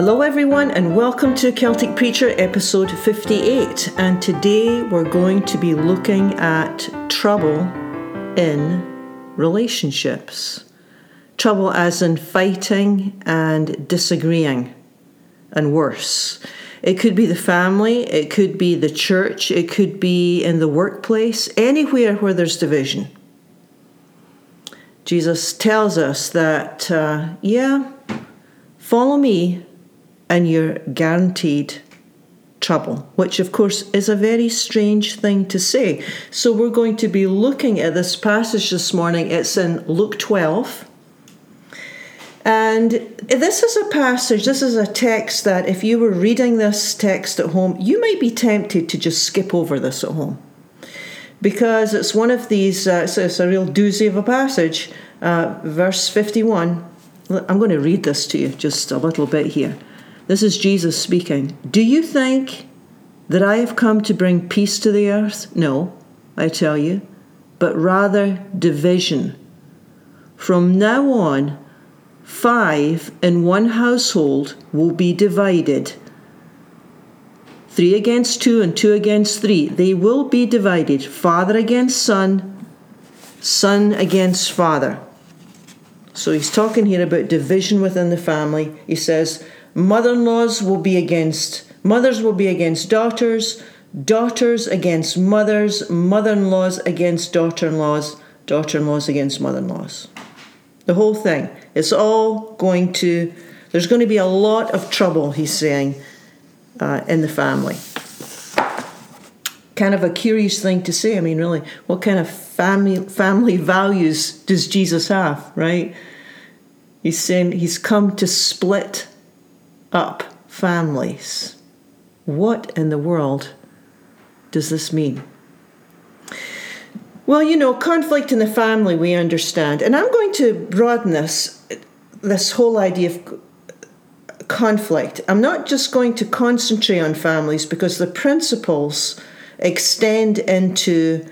Hello, everyone, and welcome to Celtic Preacher episode 58. And today we're going to be looking at trouble in relationships. Trouble as in fighting and disagreeing, and worse. It could be the family, it could be the church, it could be in the workplace, anywhere where there's division. Jesus tells us that, uh, yeah, follow me and you're guaranteed trouble, which of course is a very strange thing to say. So we're going to be looking at this passage this morning. It's in Luke 12. And this is a passage, this is a text that if you were reading this text at home, you might be tempted to just skip over this at home. Because it's one of these, uh, it's, it's, a real doozy of a passage. Uh, verse 51. I'm going to read this to you just a little bit here. This is Jesus speaking. Do you think that I have come to bring peace to the earth? No, I tell you, but rather division. From now on, five in one household will be divided. Three against two and two against three. They will be divided. Father against son, son against father. So he's talking here about division within the family. He says, Mother-in-laws will be against mothers will be against daughters, daughters against mothers, mother-in-laws against daughter-in-laws, daughter-in-laws against mother-in-laws. The whole thing. It's all going to there's going to be a lot of trouble, he's saying, uh, in the family. Kind of a curious thing to say. I mean, really, what kind of family family values does Jesus have, right? He's saying he's come to split up families. What in the world does this mean? Well, you know, conflict in the family we understand. And I'm going to broaden this this whole idea of conflict. I'm not just going to concentrate on families because the principles extend into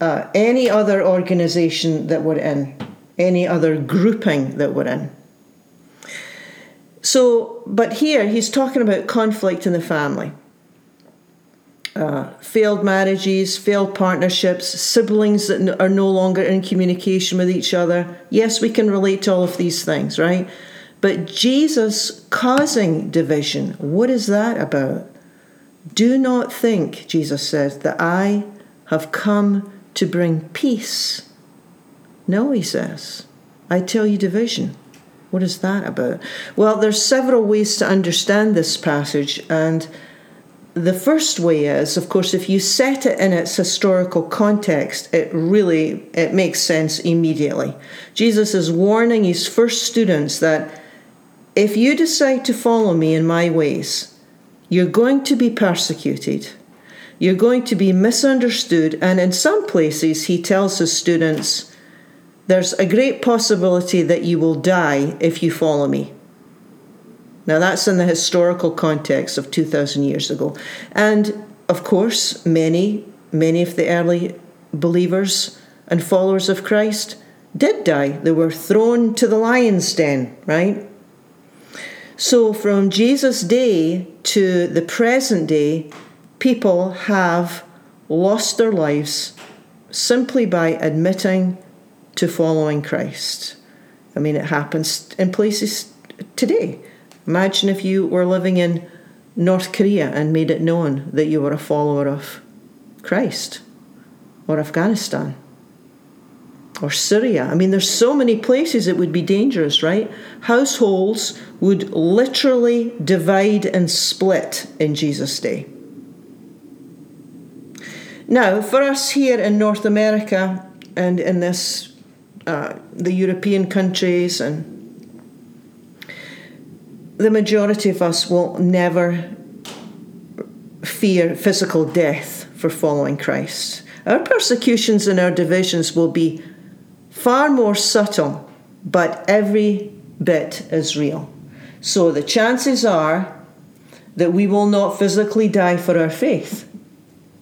uh, any other organization that we're in, any other grouping that we're in. So, but here he's talking about conflict in the family. Uh, failed marriages, failed partnerships, siblings that are no longer in communication with each other. Yes, we can relate to all of these things, right? But Jesus causing division, what is that about? Do not think, Jesus says, that I have come to bring peace. No, he says, I tell you division. What is that about? Well, there's several ways to understand this passage, and the first way is, of course, if you set it in its historical context, it really it makes sense immediately. Jesus is warning his first students that if you decide to follow me in my ways, you're going to be persecuted. You're going to be misunderstood, and in some places, he tells his students, there's a great possibility that you will die if you follow me. Now, that's in the historical context of 2,000 years ago. And of course, many, many of the early believers and followers of Christ did die. They were thrown to the lion's den, right? So, from Jesus' day to the present day, people have lost their lives simply by admitting to following Christ. I mean, it happens in places today. Imagine if you were living in North Korea and made it known that you were a follower of Christ, or Afghanistan, or Syria. I mean, there's so many places it would be dangerous, right? Households would literally divide and split in Jesus' day. Now, for us here in North America and in this uh, the European countries, and the majority of us will never fear physical death for following Christ. Our persecutions and our divisions will be far more subtle, but every bit is real. So the chances are that we will not physically die for our faith,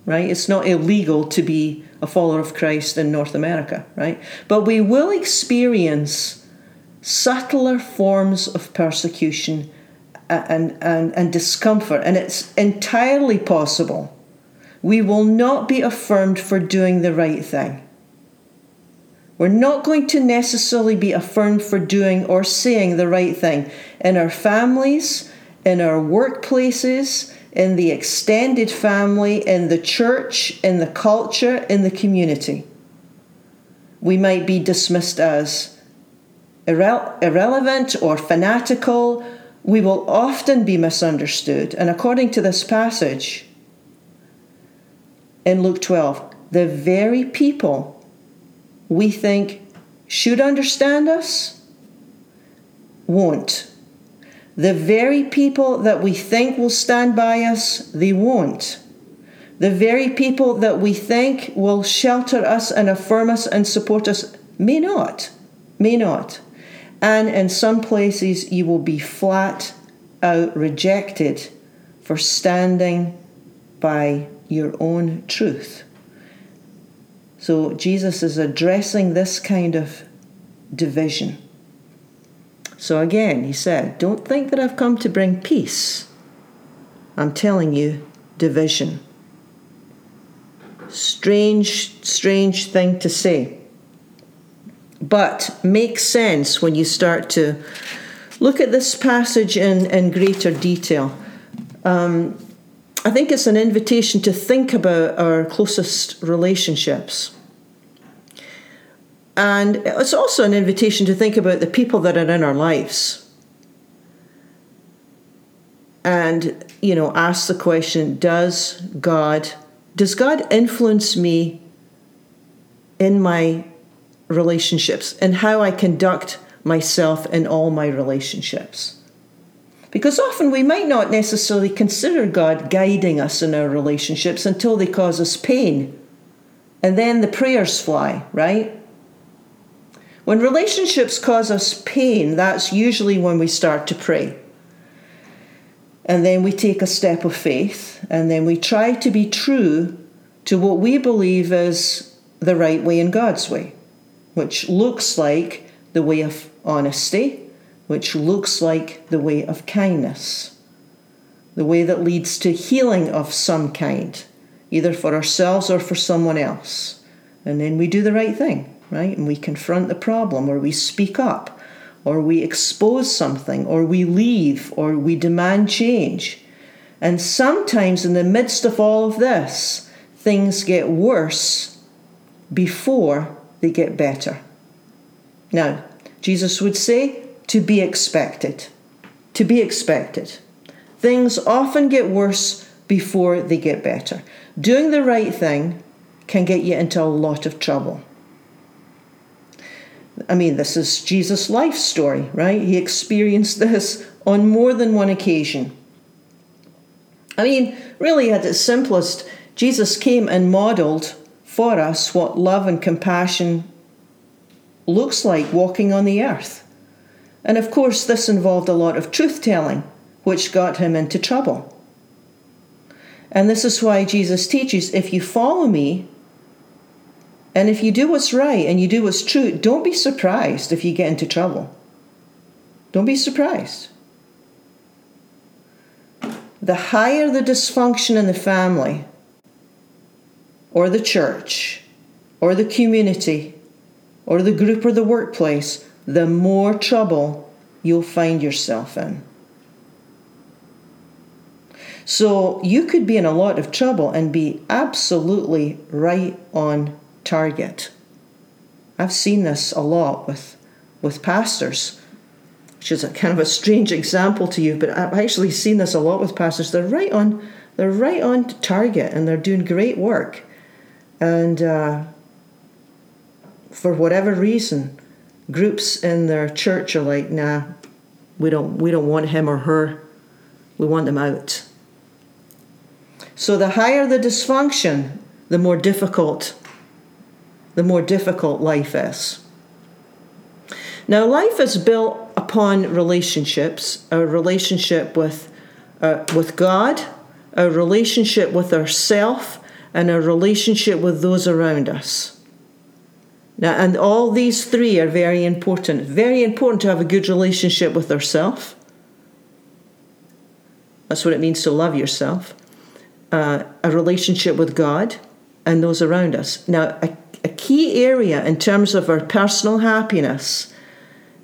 right? It's not illegal to be a follower of Christ in North America, right? But we will experience subtler forms of persecution uh, and, and, and discomfort, and it's entirely possible. We will not be affirmed for doing the right thing. We're not going to necessarily be affirmed for doing or saying the right thing in our families, in our workplaces, in the extended family, in the church, in the culture, in the community. We might be dismissed as irre- irrelevant or fanatical. We will often be misunderstood. And according to this passage in Luke 12, the very people we think should understand us won't. The very people that we think will stand by us, they won't. The very people that we think will shelter us and affirm us and support us may not. May not. And in some places, you will be flat out rejected for standing by your own truth. So Jesus is addressing this kind of division. So again, he said, Don't think that I've come to bring peace. I'm telling you, division. Strange, strange thing to say. But makes sense when you start to look at this passage in, in greater detail. Um, I think it's an invitation to think about our closest relationships. And it's also an invitation to think about the people that are in our lives. And, you know, ask the question Does God, does God influence me in my relationships and how I conduct myself in all my relationships? Because often we might not necessarily consider God guiding us in our relationships until they cause us pain. And then the prayers fly, right? When relationships cause us pain, that's usually when we start to pray. And then we take a step of faith, and then we try to be true to what we believe is the right way in God's way, which looks like the way of honesty, which looks like the way of kindness, the way that leads to healing of some kind, either for ourselves or for someone else. And then we do the right thing, right? And we confront the problem, or we speak up, or we expose something, or we leave, or we demand change. And sometimes, in the midst of all of this, things get worse before they get better. Now, Jesus would say, to be expected. To be expected. Things often get worse before they get better. Doing the right thing can get you into a lot of trouble. I mean, this is Jesus' life story, right? He experienced this on more than one occasion. I mean, really, at its simplest, Jesus came and modeled for us what love and compassion looks like walking on the earth. And of course, this involved a lot of truth telling, which got him into trouble. And this is why Jesus teaches if you follow me, and if you do what's right and you do what's true, don't be surprised if you get into trouble. Don't be surprised. The higher the dysfunction in the family, or the church, or the community, or the group or the workplace, the more trouble you'll find yourself in. So you could be in a lot of trouble and be absolutely right on target. I've seen this a lot with, with pastors, which is a kind of a strange example to you, but I've actually seen this a lot with pastors. They're right on, they're right on target and they're doing great work. And uh, for whatever reason, groups in their church are like, nah, we don't we don't want him or her. We want them out. So the higher the dysfunction, the more difficult the more difficult life is. Now life is built upon relationships, a relationship with uh, with God, a relationship with ourself, and a relationship with those around us. Now, and all these three are very important. Very important to have a good relationship with ourselves, That's what it means to love yourself. Uh, a relationship with God and those around us. Now, a, a key area in terms of our personal happiness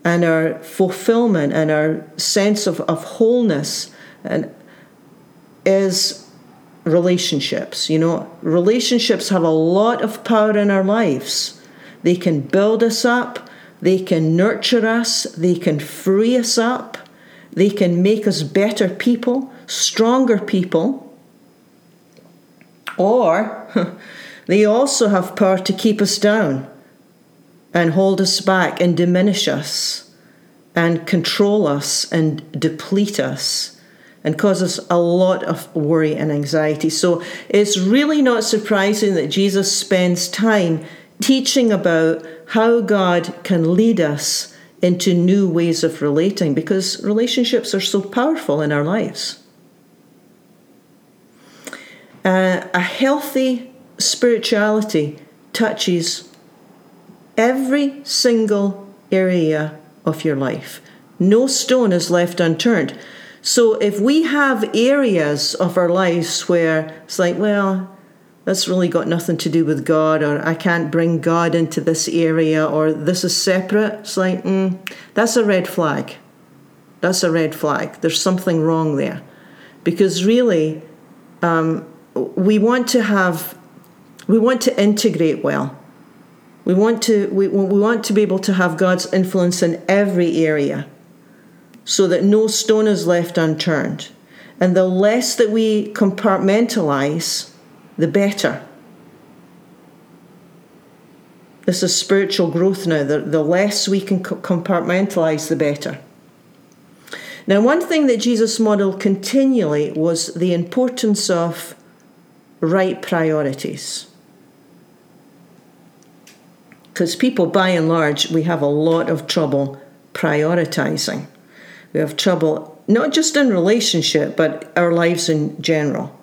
and our fulfillment and our sense of, of wholeness and is relationships. You know, relationships have a lot of power in our lives. They can build us up, they can nurture us, they can free us up, they can make us better people, stronger people. Or they also have power to keep us down and hold us back and diminish us and control us and deplete us and cause us a lot of worry and anxiety. So it's really not surprising that Jesus spends time teaching about how God can lead us into new ways of relating because relationships are so powerful in our lives. Uh, a healthy spirituality touches every single area of your life. No stone is left unturned. So if we have areas of our lives where it's like, well, that's really got nothing to do with God, or I can't bring God into this area, or this is separate, it's like, mm, that's a red flag. That's a red flag. There's something wrong there. Because really, um, we want to have, we want to integrate well. We want to we, we want to be able to have God's influence in every area so that no stone is left unturned. And the less that we compartmentalize, the better. This is spiritual growth now. The, the less we can compartmentalize, the better. Now, one thing that Jesus modeled continually was the importance of right priorities because people, by and large, we have a lot of trouble prioritizing. We have trouble not just in relationship, but our lives in general.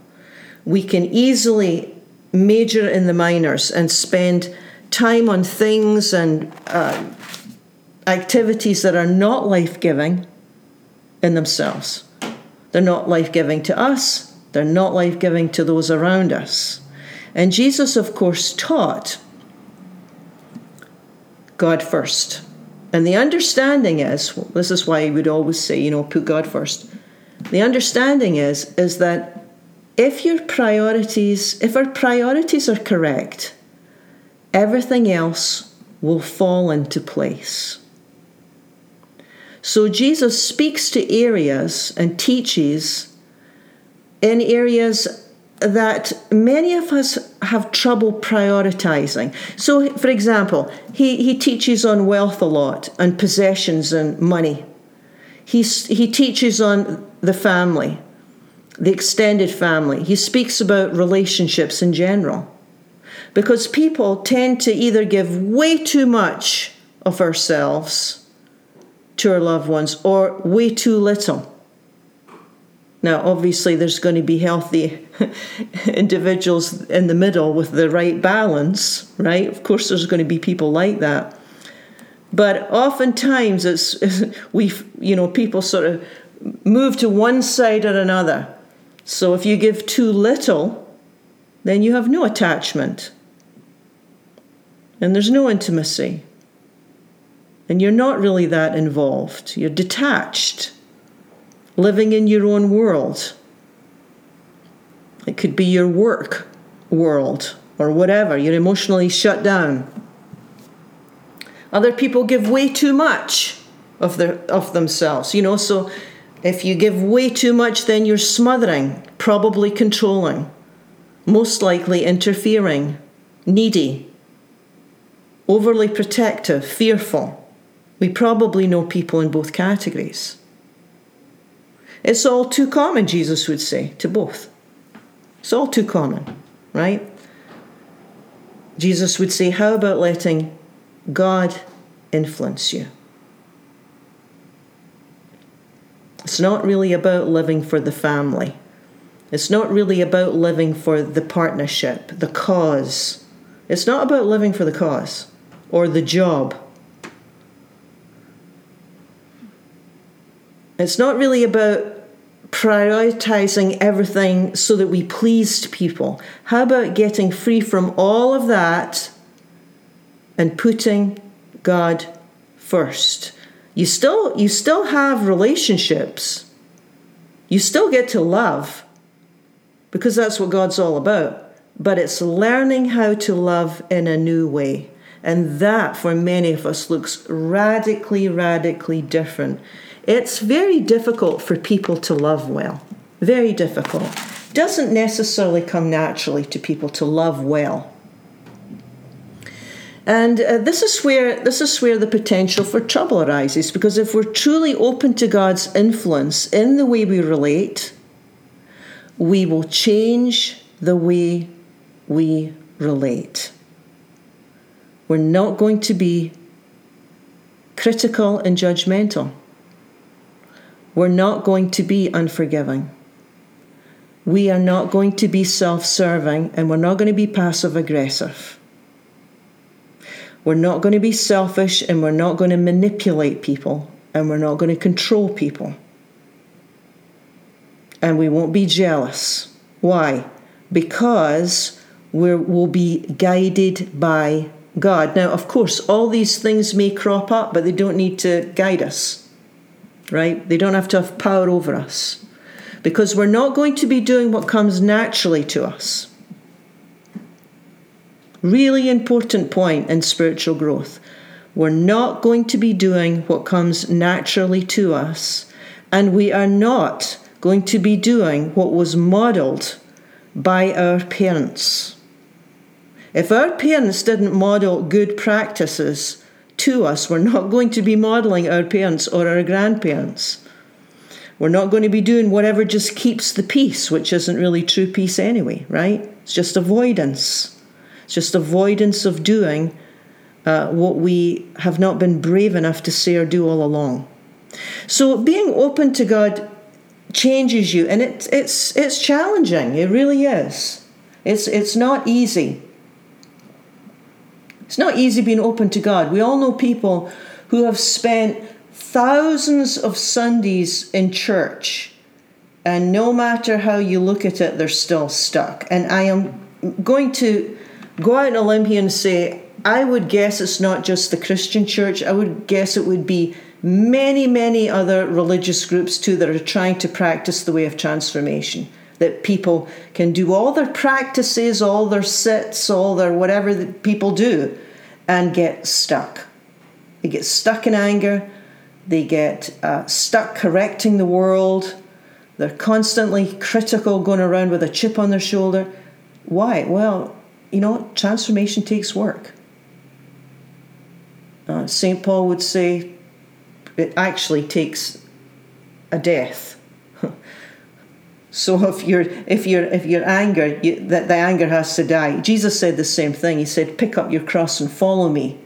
We can easily major in the minors and spend time on things and uh, activities that are not life giving in themselves. They're not life giving to us, they're not life giving to those around us. And Jesus, of course, taught God first. And the understanding is this is why he would always say, you know, put God first. The understanding is is that if your priorities, if our priorities are correct, everything else will fall into place. So Jesus speaks to areas and teaches in areas that many of us have trouble prioritizing. So, for example, he, he teaches on wealth a lot, and possessions and money. He's, he teaches on the family, the extended family. He speaks about relationships in general. Because people tend to either give way too much of ourselves to our loved ones or way too little. Now, obviously, there's going to be healthy individuals in the middle with the right balance, right? Of course, there's going to be people like that. But oftentimes, it's we, you know, people sort of move to one side or another. So if you give too little, then you have no attachment, and there's no intimacy, and you're not really that involved. You're detached living in your own world. It could be your work world or whatever. You're emotionally shut down. Other people give way too much of their of themselves, you know, so if you give way too much then you're smothering, probably controlling, most likely interfering, needy, overly protective, fearful. We probably know people in both categories. It's all too common, Jesus would say to both. It's all too common, right? Jesus would say, How about letting God influence you? It's not really about living for the family. It's not really about living for the partnership, the cause. It's not about living for the cause or the job It's not really about prioritizing everything so that we pleased people? How about getting free from all of that and putting God first? You still you still have relationships. You still get to love because that's what God's all about. But it's learning how to love in a new way. And that, for many of us, looks radically, radically different. It's very difficult for people to love well. Very difficult. Doesn't necessarily come naturally to people to love well. And uh, this is where this is where the potential for trouble arises because if we're truly open to God's influence in the way we relate, we will change the way we relate. We're not going to be critical and judgmental. We're not going to be unforgiving. We are not going to be self serving and we're not going to be passive aggressive. We're not going to be selfish and we're not going to manipulate people and we're not going to control people. And we won't be jealous. Why? Because we will be guided by God. Now, of course, all these things may crop up, but they don't need to guide us, right? They don't have to have power over us because we're not going to be doing what comes naturally to us. Really important point in spiritual growth. We're not going to be doing what comes naturally to us, and we are not going to be doing what was modeled by our parents. If our parents didn't model good practices to us, we're not going to be modeling our parents or our grandparents. We're not going to be doing whatever just keeps the peace, which isn't really true peace anyway, right? It's just avoidance. It's just avoidance of doing uh, what we have not been brave enough to say or do all along. So being open to God changes you, and it, it's it's challenging. It really is. It's it's not easy. It's not easy being open to God. We all know people who have spent thousands of Sundays in church, and no matter how you look at it, they're still stuck. And I am going to go out on a limb here and say, I would guess it's not just the Christian church. I would guess it would be many, many other religious groups too that are trying to practice the way of transformation. That people can do all their practices, all their sits, all their whatever that people do, and get stuck. They get stuck in anger, they get uh, stuck correcting the world, they're constantly critical, going around with a chip on their shoulder. Why? Well, you know, transformation takes work. Uh, St. Paul would say it actually takes a death. So if you're if you're if you're anger, you, that the anger has to die. Jesus said the same thing. He said, "Pick up your cross and follow me."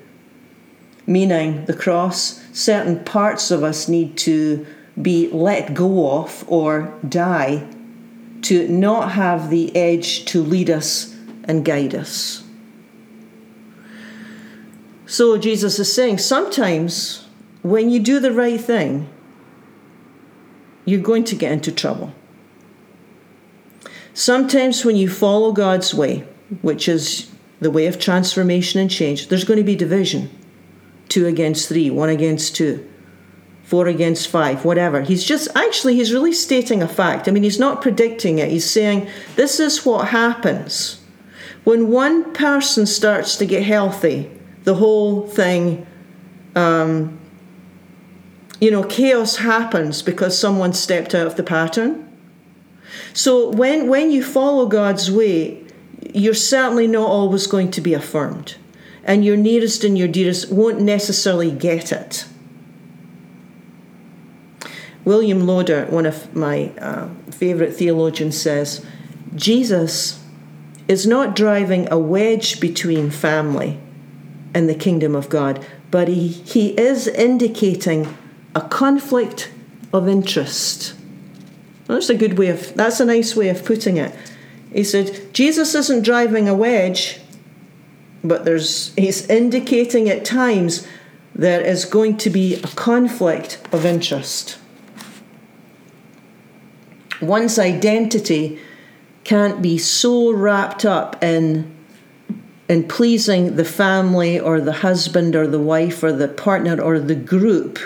Meaning the cross, certain parts of us need to be let go of or die to not have the edge to lead us and guide us. So Jesus is saying sometimes when you do the right thing, you're going to get into trouble. Sometimes when you follow God's way, which is the way of transformation and change, there's going to be division two against three, one against two, four against five, whatever. He's just actually, he's really stating a fact. I mean, he's not predicting it. He's saying, this is what happens when one person starts to get healthy, the whole thing, um, you know, chaos happens because someone stepped out of the pattern. So when, when you follow God's way, you're certainly not always going to be affirmed. And your nearest and your dearest won't necessarily get it. William Loader, one of my uh, favorite theologians, says Jesus is not driving a wedge between family and the kingdom of God, but he, he is indicating a conflict of interest. That's a good way of, that's a nice way of putting it. He said, Jesus isn't driving a wedge, but there's, he's indicating at times there is going to be a conflict of interest. one's identity can't be so wrapped up in in pleasing the family or the husband or the wife or the partner or the group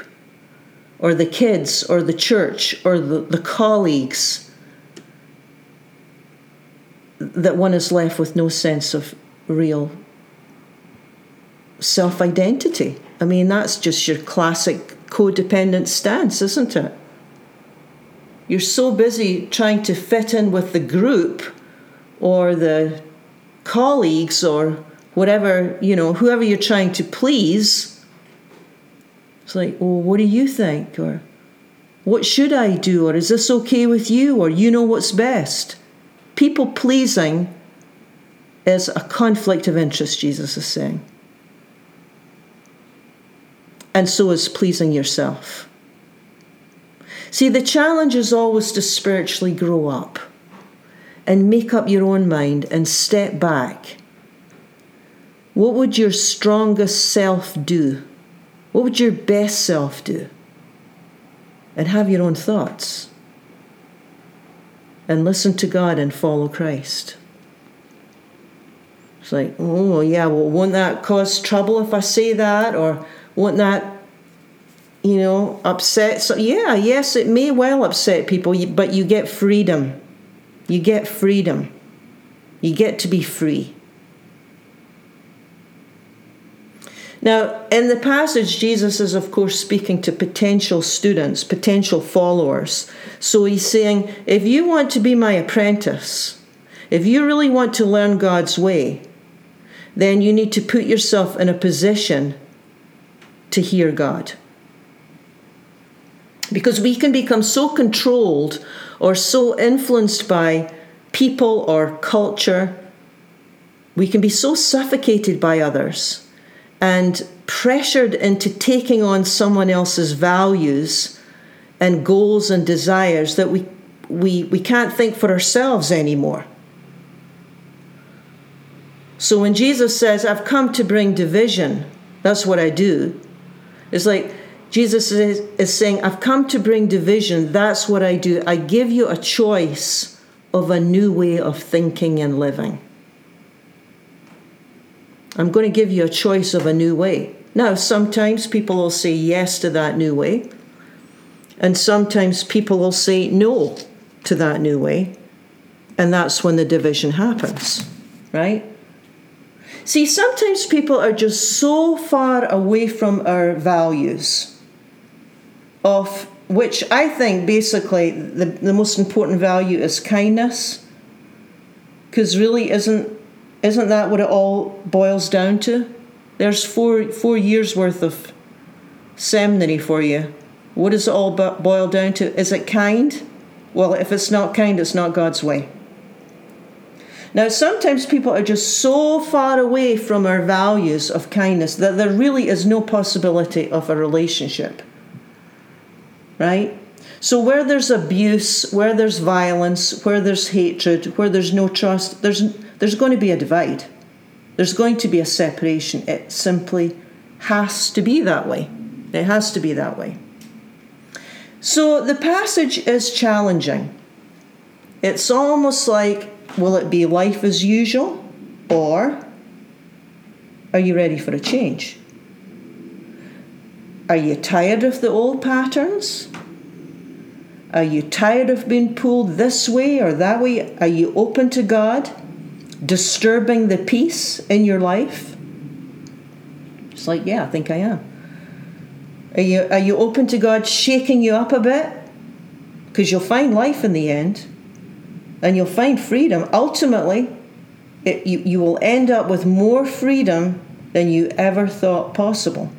or the kids or the church or the, the colleagues that one is left with no sense of real self identity. I mean, that's just your classic codependent stance, isn't it? You're so busy trying to fit in with the group or the colleagues or whatever, you know, whoever you're trying to please. It's like, well, what do you think? Or what should I do? Or is this okay with you? Or you know what's best? People pleasing is a conflict of interest, Jesus is saying. And so is pleasing yourself. See, the challenge is always to spiritually grow up and make up your own mind and step back. What would your strongest self do? What would your best self do? And have your own thoughts. And listen to God and follow Christ. It's like, oh, yeah, well, won't that cause trouble if I say that? Or won't that you know, upset. So, yeah, yes, it may well upset people, but you get freedom. You get freedom. You get to be free. Now, in the passage, Jesus is, of course, speaking to potential students, potential followers. So he's saying, if you want to be my apprentice, if you really want to learn God's way, then you need to put yourself in a position to hear God. Because we can become so controlled or so influenced by people or culture. We can be so suffocated by others and pressured into taking on someone else's values and goals and desires that we, we, we can't think for ourselves anymore. So when Jesus says, I've come to bring division, that's what I do. It's like Jesus is, is saying, I've come to bring division. That's what I do. I give you a choice of a new way of thinking and living. I'm going to give you a choice of a new way. Now, sometimes people will say yes to that new way, and sometimes people will say no to that new way, and that's when the division happens, right? See, sometimes people are just so far away from our values of which I think basically the, the most important value is kindness. Because really isn't isn't that what it all boils down to? There's four four years worth of seminary for you. What does it all boil down to? Is it kind? Well, if it's not kind, it's not God's way. Now, sometimes people are just so far away from our values of kindness that there really is no possibility of a relationship right? So where there's abuse, where there's violence, where there's hatred, where there's no trust, there's there's going to be a divide. There's going to be a separation. It simply has to be that way. It has to be that way. So the passage is challenging. It's almost like will it be life as usual or are you ready for a change? Are you tired of the old patterns? Are you tired of being pulled this way or that way? Are you open to God disturbing the peace in your life? It's like, yeah, I think I am. Are you, are you open to God shaking you up a bit? Because you'll find life in the end and you'll find freedom. Ultimately, it, you, you will end up with more freedom than you ever thought possible.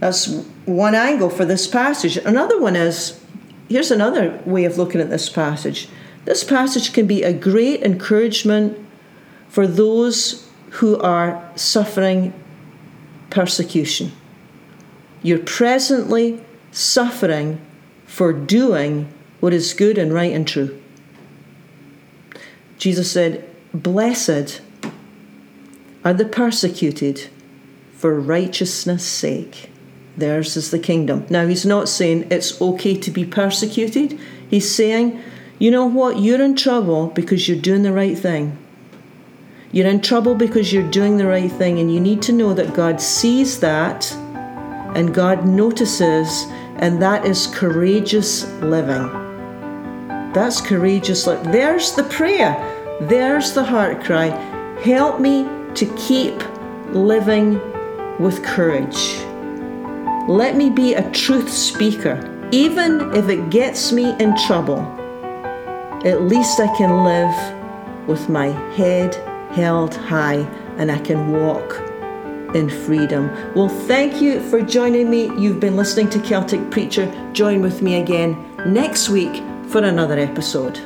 That's one angle for this passage. Another one is here's another way of looking at this passage. This passage can be a great encouragement for those who are suffering persecution. You're presently suffering for doing what is good and right and true. Jesus said, Blessed are the persecuted for righteousness' sake theirs is the kingdom. Now, he's not saying it's okay to be persecuted. He's saying, you know what? You're in trouble because you're doing the right thing. You're in trouble because you're doing the right thing, and you need to know that God sees that and God notices, and that is courageous living. That's courageous living. There's the prayer, there's the heart cry. Help me to keep living with courage. Let me be a truth speaker, even if it gets me in trouble. At least I can live with my head held high and I can walk in freedom. Well, thank you for joining me. You've been listening to Celtic Preacher. Join with me again next week for another episode.